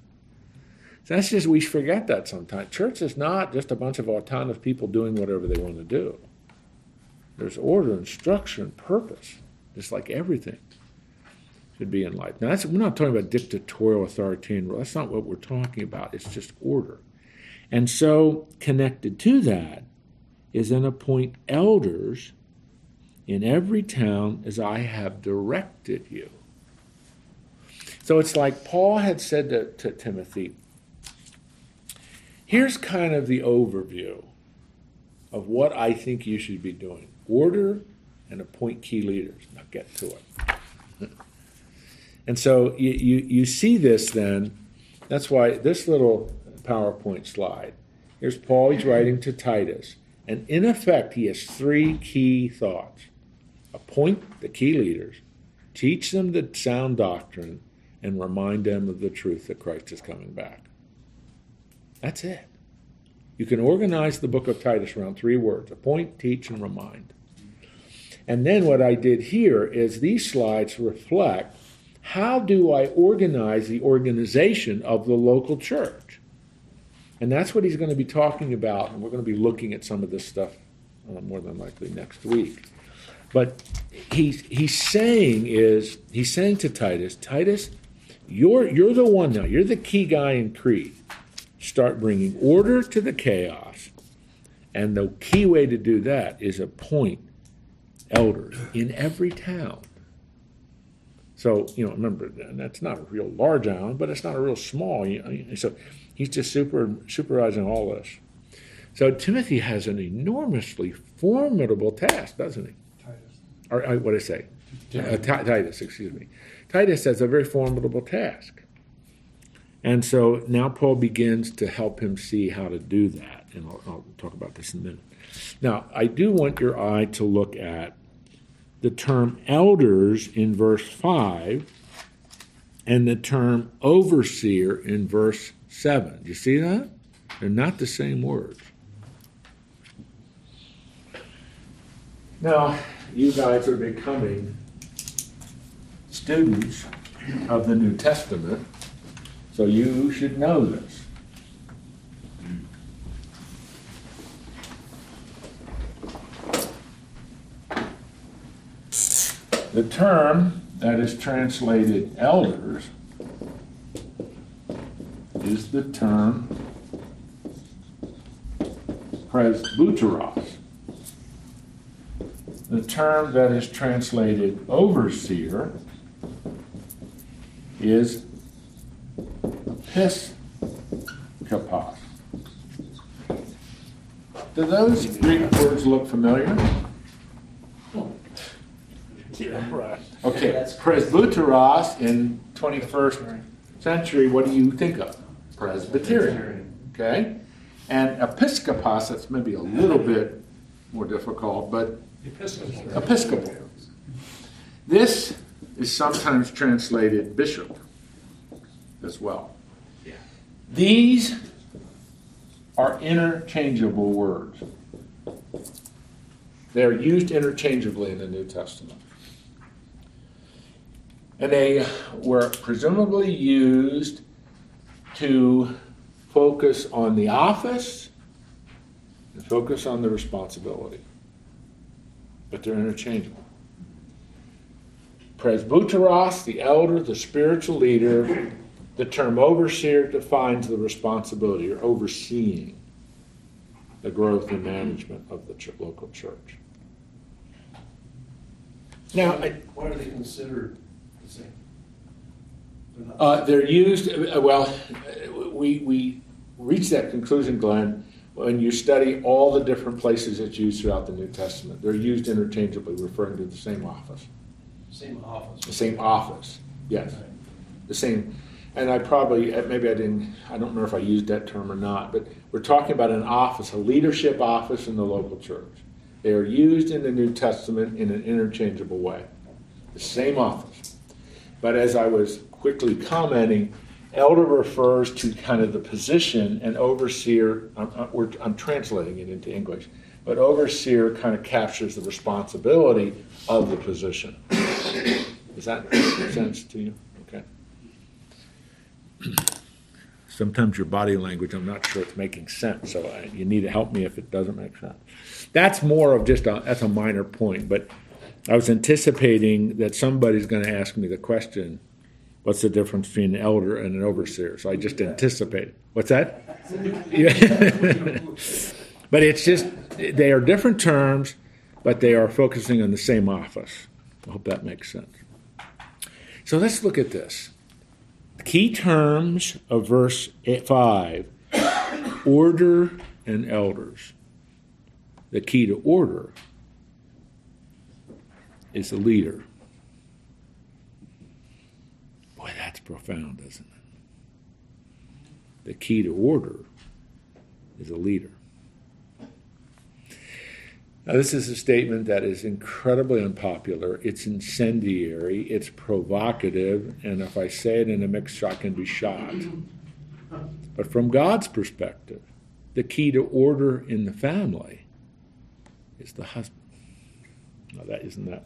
That's just we forget that sometimes. Church is not just a bunch of autonomous people doing whatever they want to do. There's order and structure and purpose, just like everything should be in life. Now, we're not talking about dictatorial authoritarian rule. That's not what we're talking about. It's just order. And so, connected to that is then appoint elders in every town as I have directed you. So it's like Paul had said to, to Timothy, here's kind of the overview of what I think you should be doing order and appoint key leaders. Now get to it. and so you, you, you see this then. That's why this little PowerPoint slide. Here's Paul, he's writing to Titus. And in effect, he has three key thoughts appoint the key leaders, teach them the sound doctrine, and remind them of the truth that Christ is coming back. That's it. You can organize the book of Titus around three words appoint, teach, and remind. And then what I did here is these slides reflect how do I organize the organization of the local church? And that's what he's going to be talking about, and we're going to be looking at some of this stuff uh, more than likely next week. But he's, he's saying is, he's saying to Titus, Titus, you're, you're the one now, you're the key guy in Crete. Start bringing order to the chaos. And the key way to do that is appoint elders in every town. So, you know, remember, that's not a real large island, but it's not a real small. So he's just super, supervising all this. So Timothy has an enormously formidable task, doesn't he? Titus. Or uh, what did I say? Uh, Ti- Titus, excuse me. Titus has a very formidable task. And so now Paul begins to help him see how to do that. And I'll, I'll talk about this in a minute. Now, I do want your eye to look at the term elders in verse 5 and the term overseer in verse 7. Do you see that? They're not the same words. Now, you guys are becoming students of the New Testament, so you should know this. The term that is translated elders is the term presbyteros. The term that is translated overseer is episkopos. Do those Greek words look familiar? Okay, presbyteros in 21st century, what do you think of? Presbyterian. Okay? And episkopos, that's maybe a little bit more difficult, but Episcopal. This is sometimes translated bishop as well. These are interchangeable words. They're used interchangeably in the New Testament. And they were presumably used to focus on the office and focus on the responsibility. But they're interchangeable. Presbyteros, the elder, the spiritual leader, the term overseer defines the responsibility or overseeing the growth and management of the ch- local church. Now, I, Why are they considered the same? They're Uh, they're used, uh, well, uh, we, we reach that conclusion, Glenn, when you study all the different places it's used throughout the New Testament. They're used interchangeably, referring to the same office. Same office. The same office, yes. The same, and I probably, uh, maybe I didn't, I don't remember if I used that term or not, but we're talking about an office, a leadership office in the local church. They are used in the New Testament in an interchangeable way. The same office. But as I was quickly commenting, elder refers to kind of the position, and overseer, I'm, I'm- I'm translating it into English, but overseer kind of captures the responsibility of the position. Does that make sense to you? Sometimes your body language, I'm not sure it's making sense, so I, you need to help me if it doesn't make sense. That's more of just a, that's a minor point, but I was anticipating that somebody's going to ask me the question, what's the difference between an elder and an overseer? So I just anticipated. What's that? But it's just, they are different terms, but they are focusing on the same office. I hope that makes sense. So let's look at this. Key terms of verse 5 order and elders. The key to order is the leader. Boy, that's profound, isn't it? The key to order is a leader. Now, this is a statement that is incredibly unpopular. It's incendiary, it's provocative, and if I say it in a mixed shot, I can be shot. But from God's perspective, the key to order in the family is the husband. Now, that isn't that.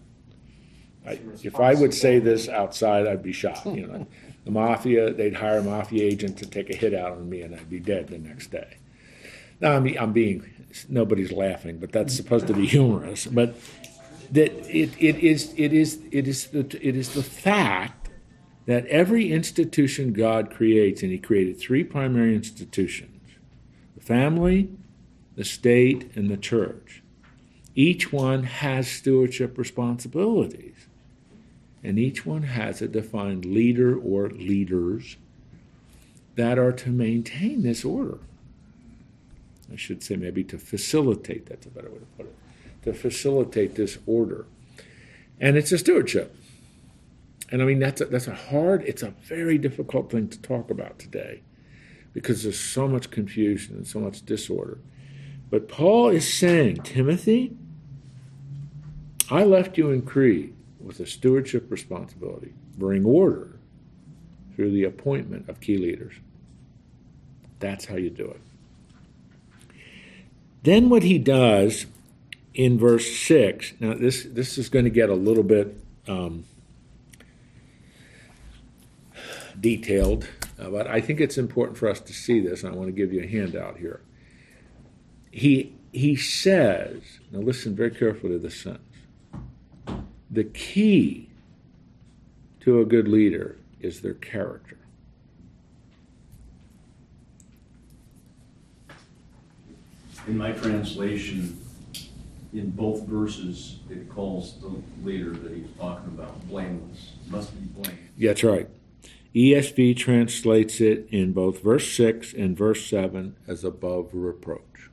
I, if I would say this outside, I'd be shot. You know, the mafia, they'd hire a mafia agent to take a hit out on me, and I'd be dead the next day. Now, I'm, I'm being, nobody's laughing, but that's supposed to be humorous. But that it, it is, it is, it is, the, it is the fact that every institution God creates, and He created three primary institutions the family, the state, and the church. Each one has stewardship responsibilities, and each one has a defined leader or leaders that are to maintain this order. I should say maybe to facilitate, that's a better way to put it, to facilitate this order. And it's a stewardship. And I mean, that's a, that's a hard, it's a very difficult thing to talk about today because there's so much confusion and so much disorder. But Paul is saying, Timothy, I left you in Crete with a stewardship responsibility. Bring order through the appointment of key leaders. That's how you do it. Then what he does in verse 6, now this, this is going to get a little bit um, detailed, uh, but I think it's important for us to see this, and I want to give you a handout here. He, he says, now listen very carefully to this sentence the key to a good leader is their character. In my translation, in both verses, it calls the leader that he's talking about blameless, must be blameless. That's right. ESV translates it in both verse 6 and verse 7 as above reproach.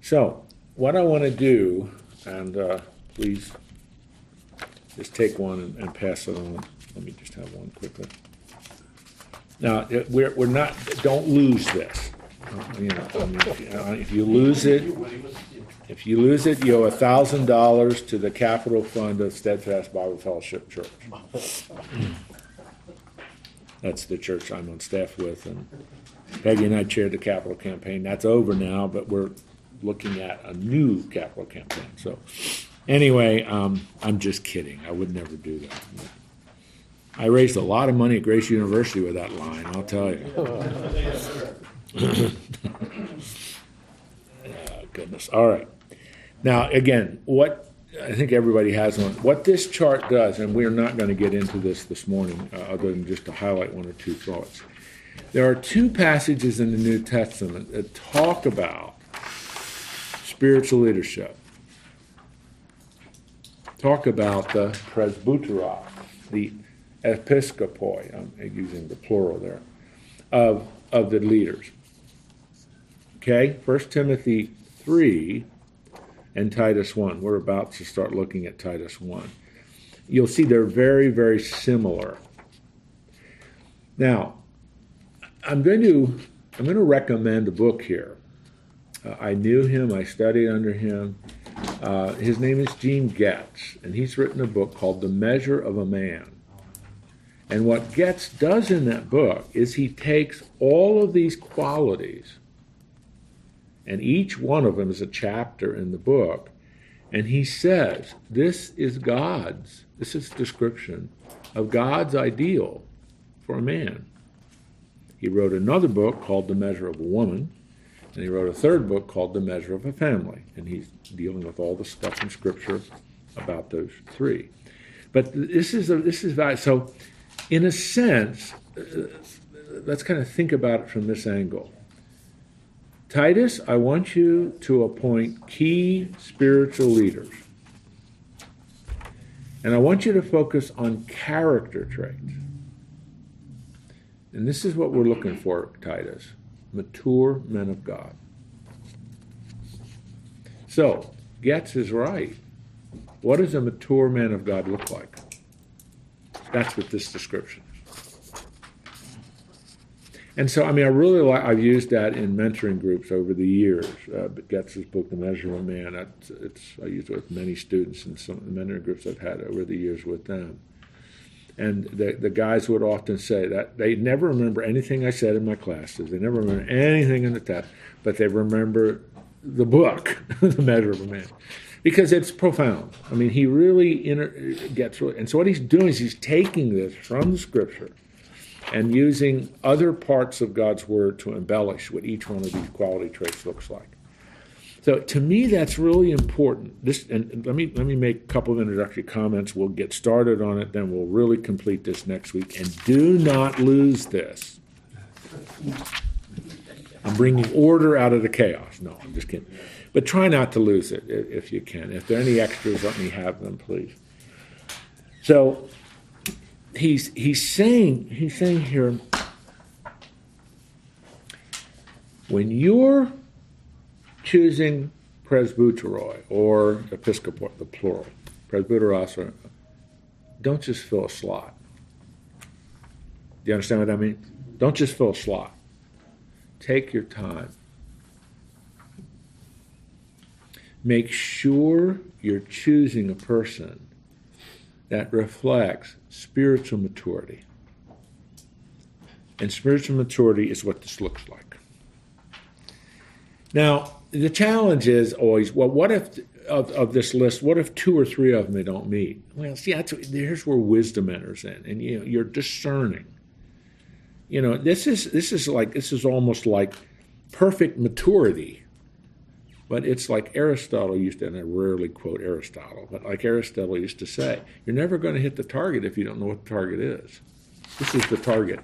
So, what I want to do, and uh, please just take one and, and pass it on. Let me just have one quickly. Now, we're, we're not, don't lose this. You know, I mean, if you- uh, if you lose it, if you lose it, you owe a thousand dollars to the capital fund of Steadfast Bible Fellowship Church. That's the church I'm on staff with, and Peggy and I chaired the capital campaign. That's over now, but we're looking at a new capital campaign. So, anyway, um, I'm just kidding. I would never do that. I raised a lot of money at Grace University with that line. I'll tell you. Oh, goodness. All right. Now, again, what I think everybody has on what this chart does, and we're not going to get into this this morning, uh, other than just to highlight one or two thoughts. There are two passages in the New Testament that talk about spiritual leadership. Talk about the presbyteros, the episkopoi, I'm using the plural there, of, of the leaders. Okay, 1 Timothy 3 and Titus 1. We're about to start looking at Titus 1. You'll see they're very, very similar. Now, I'm going to I'm going to recommend a book here. Uh, I knew him, I studied under him. Uh, his name is Gene Getz, and he's written a book called The Measure of a Man. And what Getz does in that book is he takes all of these qualities, and each one of them is a chapter in the book, and he says, This is God's, this is description of God's ideal for a man. He wrote another book called The Measure of a Woman, and he wrote a third book called The Measure of a Family, and he's dealing with all the stuff in Scripture about those three. But this is a, this is. So, in a sense, uh, let's kind of think about it from this angle. Titus, I want you to appoint key spiritual leaders. And I want you to focus on character traits. And this is what we're looking for, Titus mature men of God. So, Getz is right. What does a mature man of God look like? That's what this description. And so, I mean, I really like, I've used that in mentoring groups over the years. Uh, Getz's book, The Measure of a Man, it's, it's, I use it with many students in some mentoring groups I've had over the years with them. And the, the guys would often say that they never remember anything I said in my classes. They never remember anything in the test, but they remember the book, The Measure of a Man, because it's profound. I mean, he really inter- gets and so what he's doing is he's taking this from the scripture and using other parts of God's word to embellish what each one of these quality traits looks like. So to me, that's really important. This, and let me let me make a couple of introductory comments. We'll get started on it, then we'll really complete this next week. And do not lose this. I'm bringing order out of the chaos. No, I'm just kidding. But try not to lose it if you can. If there are any extras, let me have them, please. So he's he's saying he's saying here when you're choosing presbyteroi or episcopoi, the plural, presbyteros, don't just fill a slot. Do you understand what I mean? Don't just fill a slot. Take your time. Make sure you're choosing a person that reflects spiritual maturity. And spiritual maturity is what this looks like. Now, the challenge is always, well, what if of, of this list, what if two or three of them they don't meet? Well, see, that's, here's where wisdom enters in, and you know, you're discerning. You know, this is this is like this is almost like perfect maturity, but it's like Aristotle used to, and I rarely quote Aristotle, but like Aristotle used to say, you're never going to hit the target if you don't know what the target is. This is the target.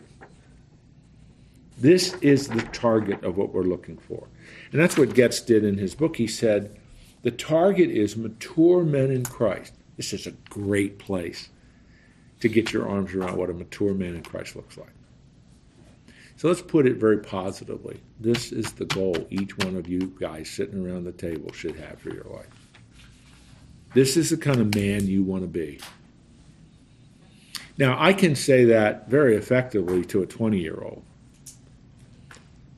This is the target of what we're looking for. And that's what Getz did in his book. He said, the target is mature men in Christ. This is a great place to get your arms around what a mature man in Christ looks like. So let's put it very positively. This is the goal each one of you guys sitting around the table should have for your life. This is the kind of man you want to be. Now, I can say that very effectively to a 20 year old.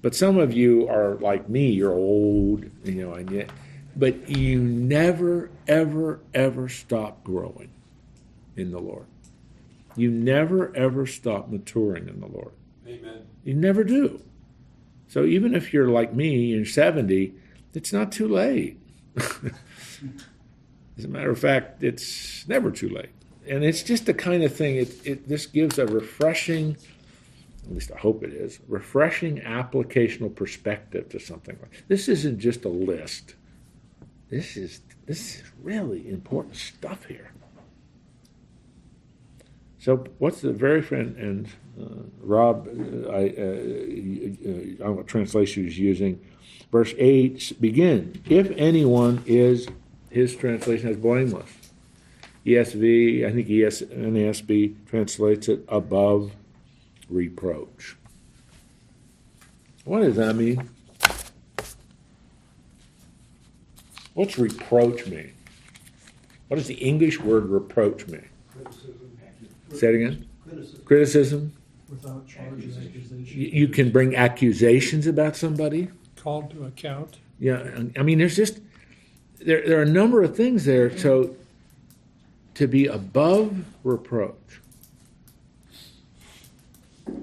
But some of you are like me, you're old, you know, and yet, but you never, ever, ever stop growing in the Lord. You never, ever stop maturing in the Lord. Amen. You never do. So even if you're like me, you're 70, it's not too late. As a matter of fact, it's never too late. And it's just the kind of thing, it, it, this gives a refreshing, at least I hope it is, refreshing applicational perspective to something like this. Isn't just a list. This is this is really important stuff here. So, what's the very friend and uh, Rob? Uh, I, uh, I don't know what translation he's using. Verse eight begin. If anyone is, his translation is blameless. ESV, I think ES, and NASB translates it above reproach. What does that mean? What's reproach mean? What does the English word reproach mean? Criticism. Say it again. Criticism. Criticism. Without charge and. You, you can bring accusations about somebody. Called to account. Yeah, I mean, there's just there there are a number of things there. So to be above reproach,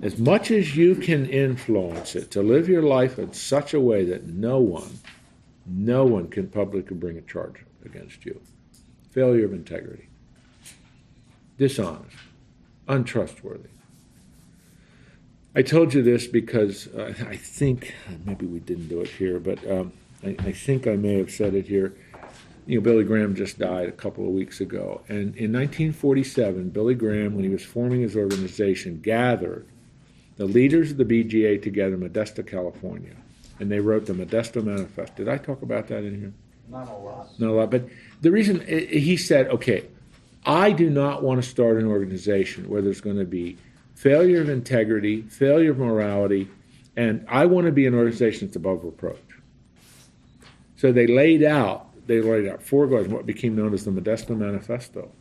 as much as you can influence it, to live your life in such a way that no one, no one can publicly bring a charge against you. Failure of integrity, dishonest, untrustworthy. I told you this because uh, I think maybe we didn't do it here, but um, I, I think I may have said it here. You know, Billy Graham just died a couple of weeks ago, and in 1947, Billy Graham, when he was forming his organization, gathered the leaders of the BGA together in Modesto, California, and they wrote the Modesto Manifesto. Did I talk about that in here? Not a lot. Not a lot, but the reason i- he said, okay, I do not want to start an organization where there's going to be failure of integrity, failure of morality, and I want to be an organization that's above reproach. So they laid out, they laid out four goals, what became known as the Modesto Manifesto.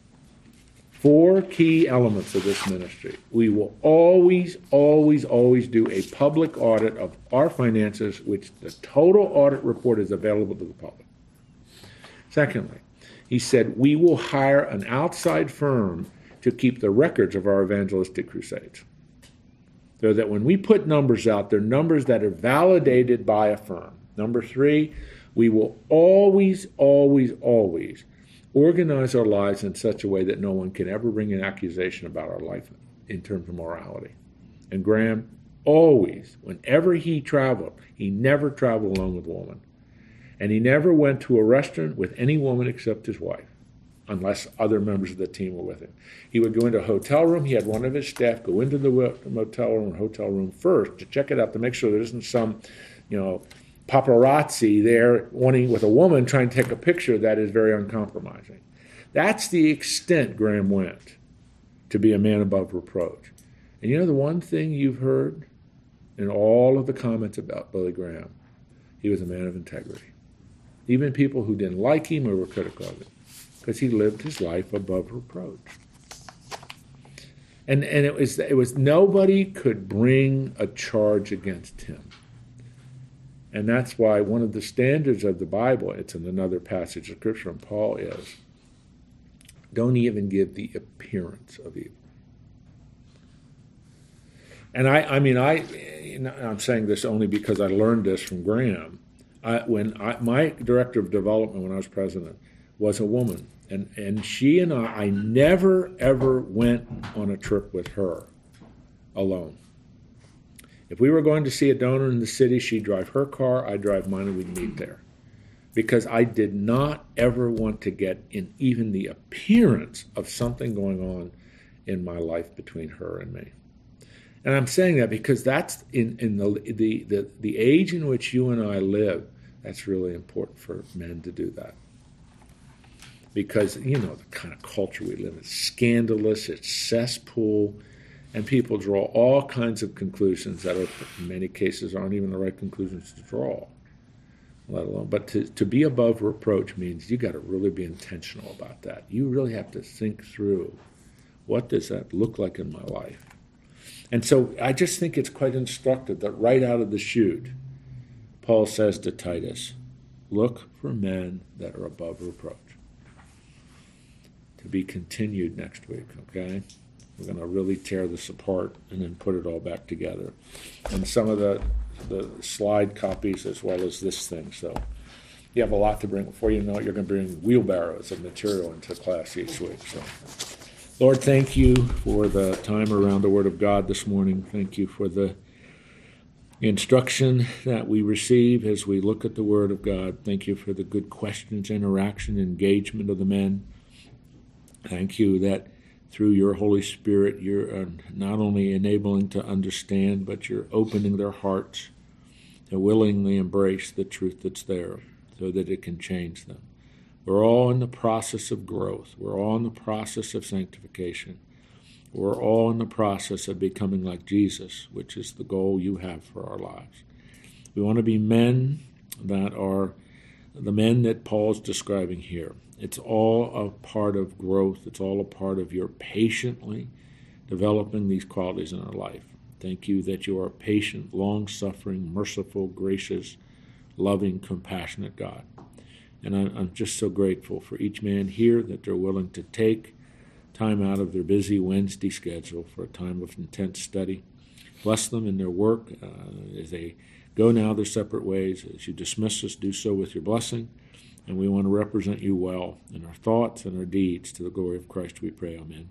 Four key elements of this ministry. We will always, always, always do a public audit of our finances, which the total audit report is available to the public. Secondly, he said, we will hire an outside firm to keep the records of our evangelistic crusades. So that when we put numbers out, they're numbers that are validated by a firm. Number three, we will always, always, always organize our lives in such a way that no one can ever bring an accusation about our life in terms of morality. And Graham always, whenever he traveled, he never traveled alone with a woman. And he never went to a restaurant with any woman except his wife, unless other members of the team were with him. He would go into a hotel room. He had one of his staff go into the motel room, hotel room first to check it out to make sure there isn't some, you know, paparazzi there wanting with a woman trying to take a picture that is very uncompromising. That's the extent Graham went to be a man above reproach. And you know the one thing you've heard in all of the comments about Billy Graham, he was a man of integrity. Even people who didn't like him or were critical of him, because he lived his life above reproach. And and it was it was nobody could bring a charge against him. And that's why one of the standards of the Bible, it's in another passage of Scripture from Paul, is don't even give the appearance of evil. And I, I mean, I, I'm saying this only because I learned this from Graham. I, when I, my director of development when I was president was a woman, and, and she and I, I never ever went on a trip with her alone. If we were going to see a donor in the city, she'd drive her car, I'd drive mine, and we'd meet there. Because I did not ever want to get in even the appearance of something going on in my life between her and me. And I'm saying that because that's in, in the, the, the, the age in which you and I live, that's really important for men to do that. Because, you know, the kind of culture we live in, it's scandalous, it's cesspool, and people draw all kinds of conclusions that are, in many cases, aren't even the right conclusions to draw, let alone. But to, to be above reproach means you got to really be intentional about that. You really have to think through what does that look like in my life? And so I just think it's quite instructive that right out of the chute, Paul says to Titus, Look for men that are above reproach. To be continued next week, okay? We're going to really tear this apart and then put it all back together. And some of the, the slide copies as well as this thing. So you have a lot to bring. Before you know it, you're going to bring wheelbarrows of material into class each week. So, Lord, thank you for the time around the Word of God this morning. Thank you for the instruction that we receive as we look at the Word of God. Thank you for the good questions, interaction, engagement of the men. Thank you that through your Holy Spirit, you're uh, not only enabling to understand, but you're opening their hearts to willingly embrace the truth that's there so that it can change them. We're all in the process of growth. We're all in the process of sanctification. We're all in the process of becoming like Jesus, which is the goal you have for our lives. We want to be men that are the men that Paul's describing here. It's all a part of growth, it's all a part of your patiently developing these qualities in our life. Thank you that you are a patient, long suffering, merciful, gracious, loving, compassionate God. And I'm just so grateful for each man here that they're willing to take time out of their busy Wednesday schedule for a time of intense study. Bless them in their work uh, as they go now their separate ways. As you dismiss us, do so with your blessing. And we want to represent you well in our thoughts and our deeds to the glory of Christ, we pray. Amen.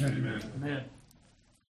Amen. Amen.